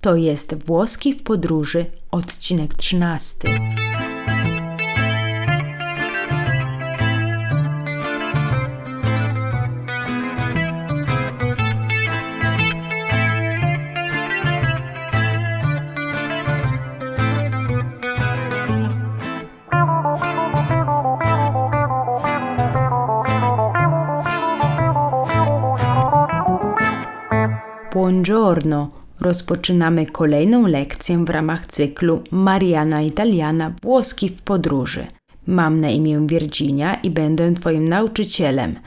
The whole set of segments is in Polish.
To jest Włoski w podróży, odcinek 13. Buongiorno! Rozpoczynamy kolejną lekcję w ramach cyklu Mariana Italiana Włoski w podróży. Mam na imię Virginia i będę Twoim nauczycielem.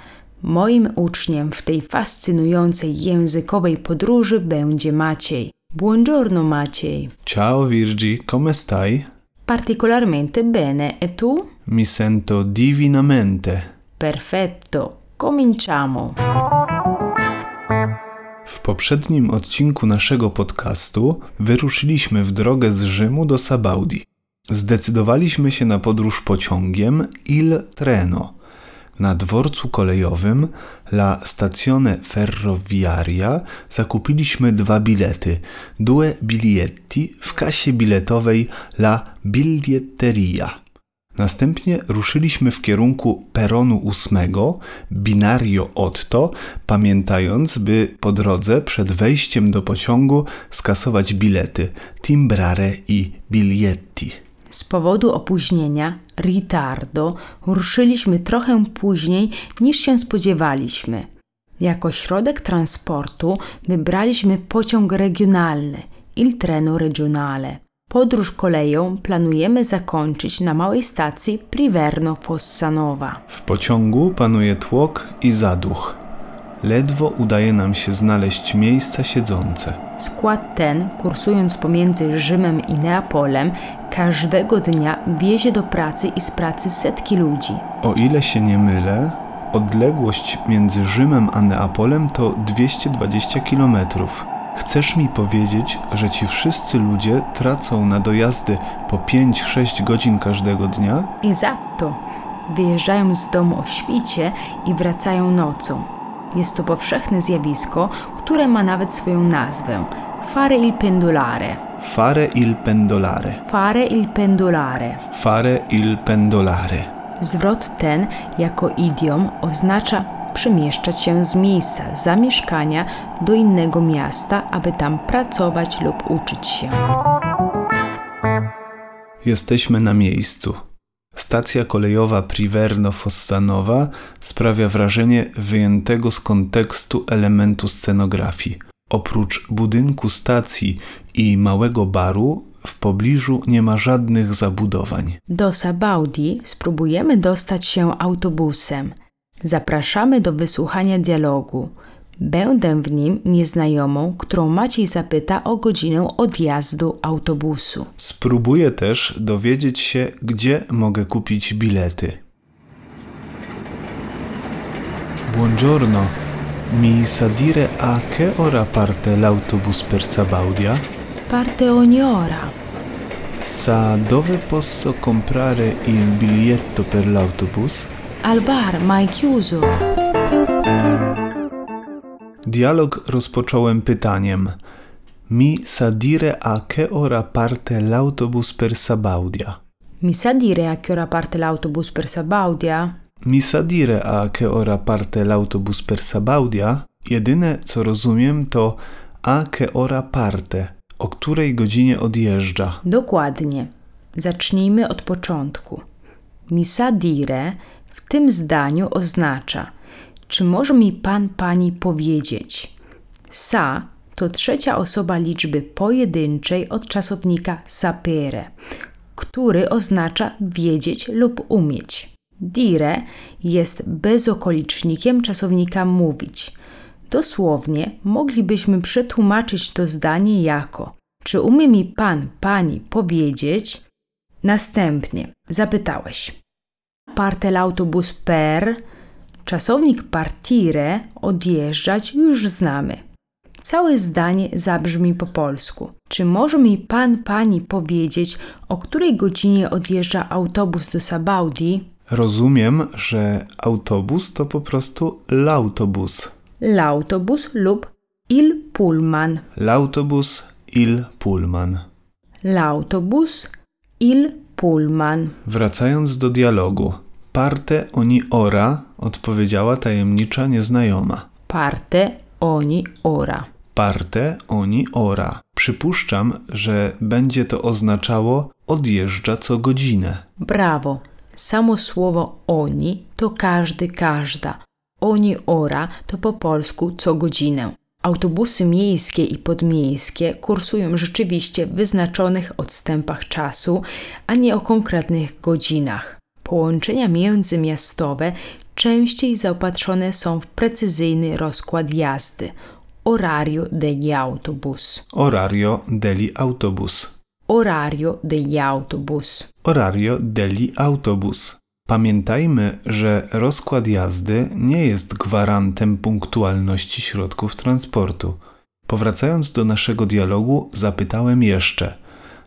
Moim uczniem w tej fascynującej językowej podróży będzie Maciej. Buongiorno Maciej. Ciao Virgi, come stai? Particolarmente bene, e tu? Mi sento divinamente. Perfetto. Cominciamo. Poprzednim odcinku naszego podcastu wyruszyliśmy w drogę z Rzymu do Sabaudi. Zdecydowaliśmy się na podróż pociągiem Il Treno. Na dworcu kolejowym La Stazione Ferroviaria zakupiliśmy dwa bilety, due biglietti w kasie biletowej La Biglietteria. Następnie ruszyliśmy w kierunku peronu ósmego, binario Otto, pamiętając, by po drodze przed wejściem do pociągu skasować bilety timbrare i biglietti. Z powodu opóźnienia, ritardo, ruszyliśmy trochę później niż się spodziewaliśmy. Jako środek transportu wybraliśmy pociąg regionalny, il treno regionale. Podróż koleją planujemy zakończyć na małej stacji Priverno Fossanova. W pociągu panuje tłok i zaduch. Ledwo udaje nam się znaleźć miejsca siedzące. Skład ten, kursując pomiędzy Rzymem i Neapolem, każdego dnia wiezie do pracy i z pracy setki ludzi. O ile się nie mylę, odległość między Rzymem a Neapolem to 220 kilometrów. Chcesz mi powiedzieć, że ci wszyscy ludzie tracą na dojazdy po 5-6 godzin każdego dnia? Esatto. Wyjeżdżają z domu o świcie i wracają nocą. Jest to powszechne zjawisko, które ma nawet swoją nazwę. Fare il pendolare. Fare il pendolare. Fare il pendolare. Fare il pendolare. Zwrot ten jako idiom oznacza przemieszczać się z miejsca zamieszkania do innego miasta, aby tam pracować lub uczyć się. Jesteśmy na miejscu. Stacja kolejowa Priverno Fossanowa sprawia wrażenie wyjętego z kontekstu elementu scenografii. Oprócz budynku stacji i małego baru, w pobliżu nie ma żadnych zabudowań. Do Sabaudi spróbujemy dostać się autobusem. Zapraszamy do wysłuchania dialogu. Będę w nim nieznajomą, którą Maciej zapyta o godzinę odjazdu autobusu. Spróbuję też dowiedzieć się, gdzie mogę kupić bilety. Buongiorno, mi sa dire a che ora parte l'autobus per Sabaudia? Parte ogni ora. Sa dove posso comprare il biglietto per l'autobus? Al bar, chiuso. Dialog rozpocząłem pytaniem. Mi sa dire a che ora parte l'autobus per Sabaudia? Mi sa dire a che ora parte l'autobus per Sabaudia? Mi sa dire a che ora parte l'autobus per Sabaudia? Jedyne co rozumiem to a che ora parte, o której godzinie odjeżdża. Dokładnie. Zacznijmy od początku. Mi sa dire tym zdaniu oznacza czy może mi pan, pani powiedzieć? Sa to trzecia osoba liczby pojedynczej od czasownika sapere, który oznacza wiedzieć lub umieć. Dire jest bezokolicznikiem czasownika mówić. Dosłownie moglibyśmy przetłumaczyć to zdanie jako: Czy umie mi pan, pani powiedzieć? Następnie zapytałeś: Parte l'autobus per Czasownik partire, odjeżdżać, już znamy. Całe zdanie zabrzmi po polsku. Czy może mi pan, pani powiedzieć, o której godzinie odjeżdża autobus do Sabaudi? Rozumiem, że autobus to po prostu l'autobus. L'autobus lub il pullman. L'autobus il pullman. L'autobus, il pullman. Wracając do dialogu. Parte ogni ora, odpowiedziała tajemnicza nieznajoma. Parte ogni ora. Parte ogni ora. Przypuszczam, że będzie to oznaczało odjeżdża co godzinę. Brawo. Samo słowo oni to każdy, każda. Oni ora to po polsku co godzinę. Autobusy miejskie i podmiejskie kursują rzeczywiście w wyznaczonych odstępach czasu, a nie o konkretnych godzinach. Połączenia międzymiastowe częściej zaopatrzone są w precyzyjny rozkład jazdy orario degli autobus. Orario degli autobus. Orario degli autobus. Orario degli autobus. Pamiętajmy, że rozkład jazdy nie jest gwarantem punktualności środków transportu. Powracając do naszego dialogu, zapytałem jeszcze: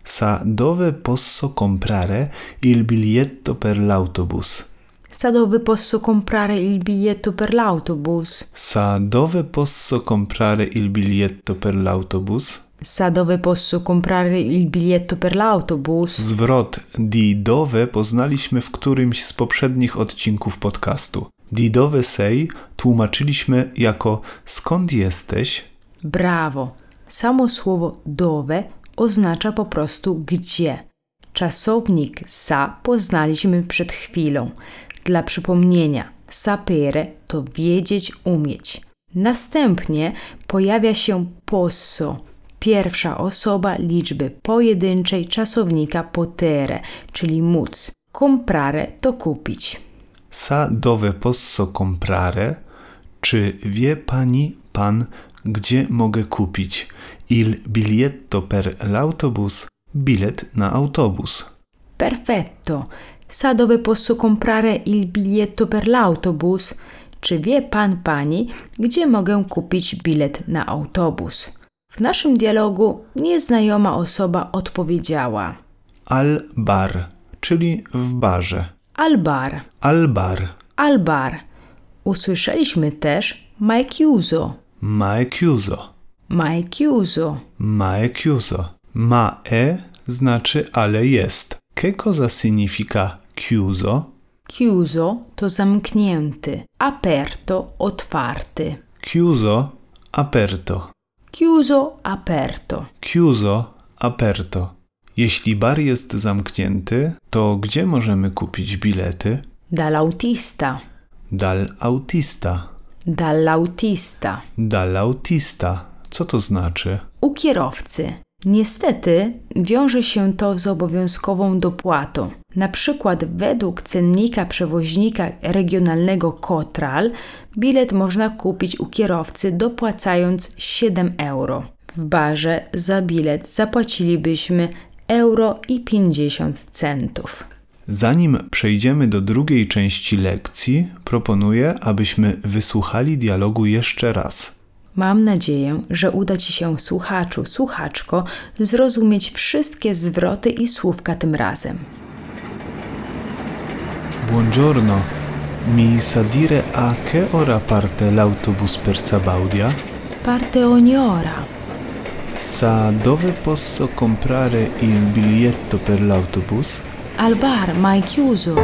Sa dove posso comprare il biglietto per l'autobus? Sa dove posso comprare il biglietto per l'autobus? Sa dove posso comprare il biglietto per l'autobus? Sa dove posso comprare il biglietto per l'autobus? Zwrot di dove poznaliśmy w którymś z poprzednich odcinków podcastu. Di dove sei tłumaczyliśmy jako skąd jesteś? Brawo. Samo słowo dove oznacza po prostu gdzie. Czasownik sa poznaliśmy przed chwilą. Dla przypomnienia, sapere to wiedzieć, umieć. Następnie pojawia się posso, pierwsza osoba liczby pojedynczej czasownika potere, czyli móc. Comprare to kupić. Sa dove posso comprare? Czy wie pani, pan, gdzie mogę kupić il biglietto per l'autobus? Bilet na autobus. Perfetto. Sa dove posso comprare il biglietto per l'autobus? Czy wie pan, pani, gdzie mogę kupić bilet na autobus? W naszym dialogu nieznajoma osoba odpowiedziała Al bar, czyli w barze. al bar, Al bar. al bar. Usłyszeliśmy też ma è chiuso, Ma è znaczy ale jest. Che cosa significa chiuso? Chiuso to zamknięty, aperto otwarty. Chiuso, aperto. Chiuso, aperto. Chiuso, aperto. Jeśli bar jest zamknięty, to gdzie możemy kupić bilety? Dall'autista, Dal autista. dall'autista. Dall'autista. Co to znaczy? U kierowcy. Niestety wiąże się to z obowiązkową dopłatą. Na przykład według cennika przewoźnika regionalnego Kotral bilet można kupić u kierowcy dopłacając 7 euro. W barze za bilet zapłacilibyśmy euro i 50 centów. Zanim przejdziemy do drugiej części lekcji, proponuję, abyśmy wysłuchali dialogu jeszcze raz. Mam nadzieję, że uda Ci się, słuchaczu, słuchaczko, zrozumieć wszystkie zwroty i słówka tym razem. Buongiorno, mi sa dire a che ora parte l'autobus per Sabaudia? Parte ogni ora. Sa dove posso comprare il biglietto per l'autobus? Al bar, ma è chiuso.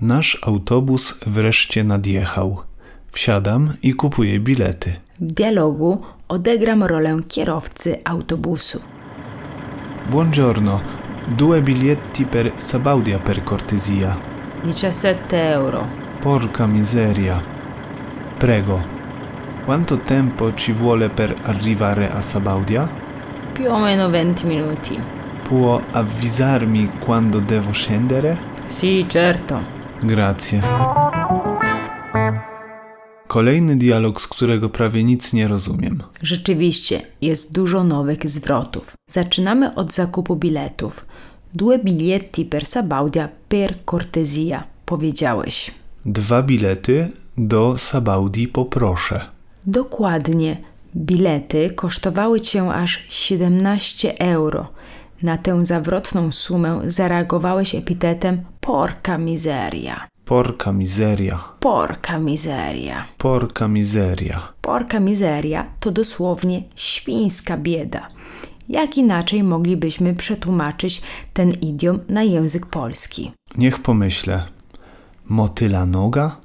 Nasz autobus wreszcie nadjechał. Wsiadam i kupuję bilety. W dialogu odegram rolę kierowcy autobusu. Buongiorno, due biglietti per Sabaudia per cortesia. 17 euro. Porca miseria. Prego, quanto tempo ci vuole per arrivare a Sabaudia? Più o meno 20 minuti. Può avvisarmi quando devo scendere? Sì, certo. Grazie. Kolejny dialog, z którego prawie nic nie rozumiem. Rzeczywiście, jest dużo nowych zwrotów. Zaczynamy od zakupu biletów. Due biglietti per Sabaudia per cortesia, powiedziałeś. Dwa bilety do Sabaudi poproszę. Dokładnie. Bilety kosztowały cię aż 17 euro. Na tę zawrotną sumę zareagowałeś epitetem porca miseria. Porca miseria. Porca miseria. Porca miseria. Porka miseria to dosłownie świńska bieda. Jak inaczej moglibyśmy przetłumaczyć ten idiom na język polski? Niech pomyślę. Motyla noga?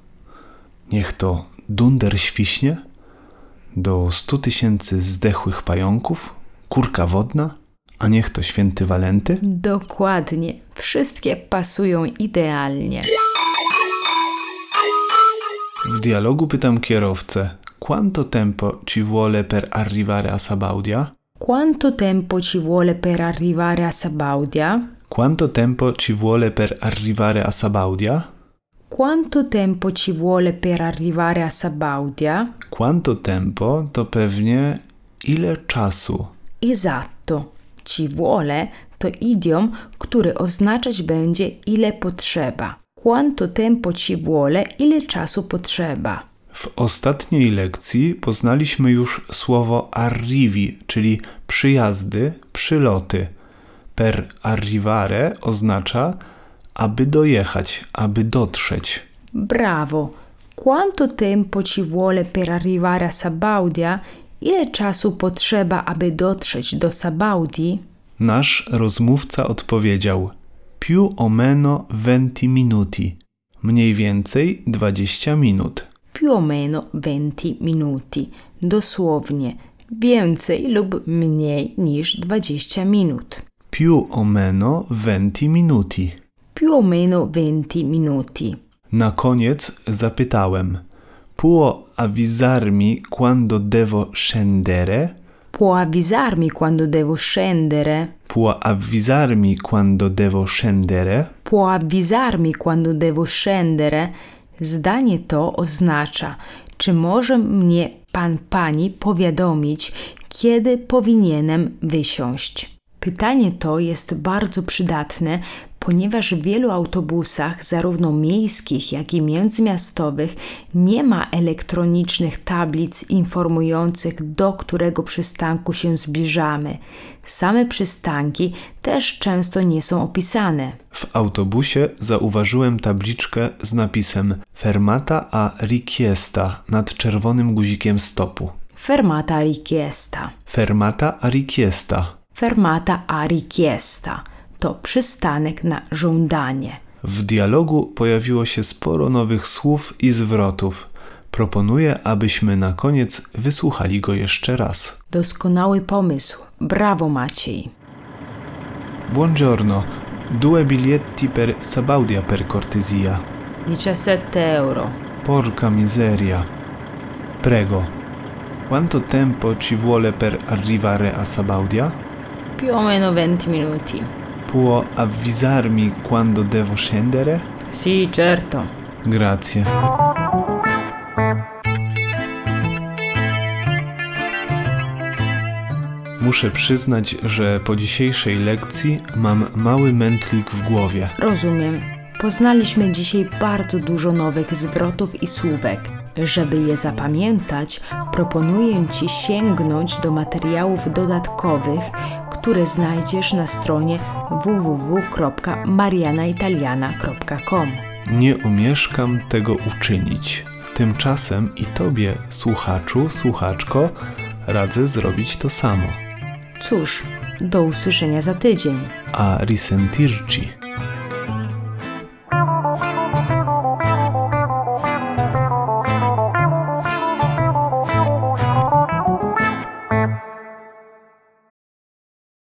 Niech to dunder świśnie? Do stu tysięcy zdechłych pająków? Kurka wodna? A niech to święty Walenty? Dokładnie. Wszystkie pasują idealnie. W dialogu pytam kierowcę. Quanto tempo ci vuole per arrivare a Sabaudia? Quanto tempo ci vuole per arrivare a Sabaudia? Quanto tempo ci vuole per arrivare a Sabaudia? Quanto tempo ci vuole per arrivare a Sabaudia? Quanto tempo to pewnie ile czasu. Esatto. Ci vuole to idiom, który oznaczać będzie ile potrzeba. Quanto tempo ci vuole, ile czasu potrzeba. W ostatniej lekcji poznaliśmy już słowo arrivi, czyli przyjazdy, przyloty. Per arrivare oznacza aby dojechać, aby dotrzeć. Brawo. Quanto tempo ci vuole per arrivare a Sabaudia? Ile czasu potrzeba, aby dotrzeć do Sabaudi? Nasz rozmówca odpowiedział: Più o meno 20 minuti. Mniej więcej 20 minut. Più o meno 20 minuti. Dosłownie więcej lub mniej niż 20 minut. Più o meno 20 minuti. Più o meno 20 minuti. Na koniec zapytałem: Può avvisarmi quando devo scendere? Può avvisarmi quando devo scendere? Può avvisarmi quando devo scendere? Può avvisarmi quando devo scendere? Zdanie to oznacza, czy może mnie pan pani powiadomić, kiedy powinienem wysiąść. Pytanie to jest bardzo przydatne, ponieważ w wielu autobusach, zarówno miejskich, jak i międzymiastowych, nie ma elektronicznych tablic informujących, do którego przystanku się zbliżamy. Same przystanki też często nie są opisane. W autobusie zauważyłem tabliczkę z napisem Fermata a richiesta nad czerwonym guzikiem stopu. Fermata richiesta. Fermata a richiesta. Fermata a richiesta to przystanek na żądanie. W dialogu pojawiło się sporo nowych słów i zwrotów. Proponuję, abyśmy na koniec wysłuchali go jeszcze raz. Doskonały pomysł. Brawo Maciej. Buongiorno, due biglietti per Sabaudia per cortesia. 17 euro. Porca miseria. Prego. Quanto tempo ci vuole per arrivare a Sabaudia? Più o meno 20 minuti. Può avvisarmi quando devo scendere? Sì, certo. Grazie. Muszę przyznać, że po dzisiejszej lekcji mam mały mętlik w głowie. Rozumiem. Poznaliśmy dzisiaj bardzo dużo nowych zwrotów i słówek. Żeby je zapamiętać, proponuję Ci sięgnąć do materiałów dodatkowych, które znajdziesz na stronie www.marianaitaliana.com. Nie omieszkam tego uczynić. Tymczasem i Tobie, słuchaczu, słuchaczko, radzę zrobić to samo. Cóż, do usłyszenia za tydzień. A risentirci.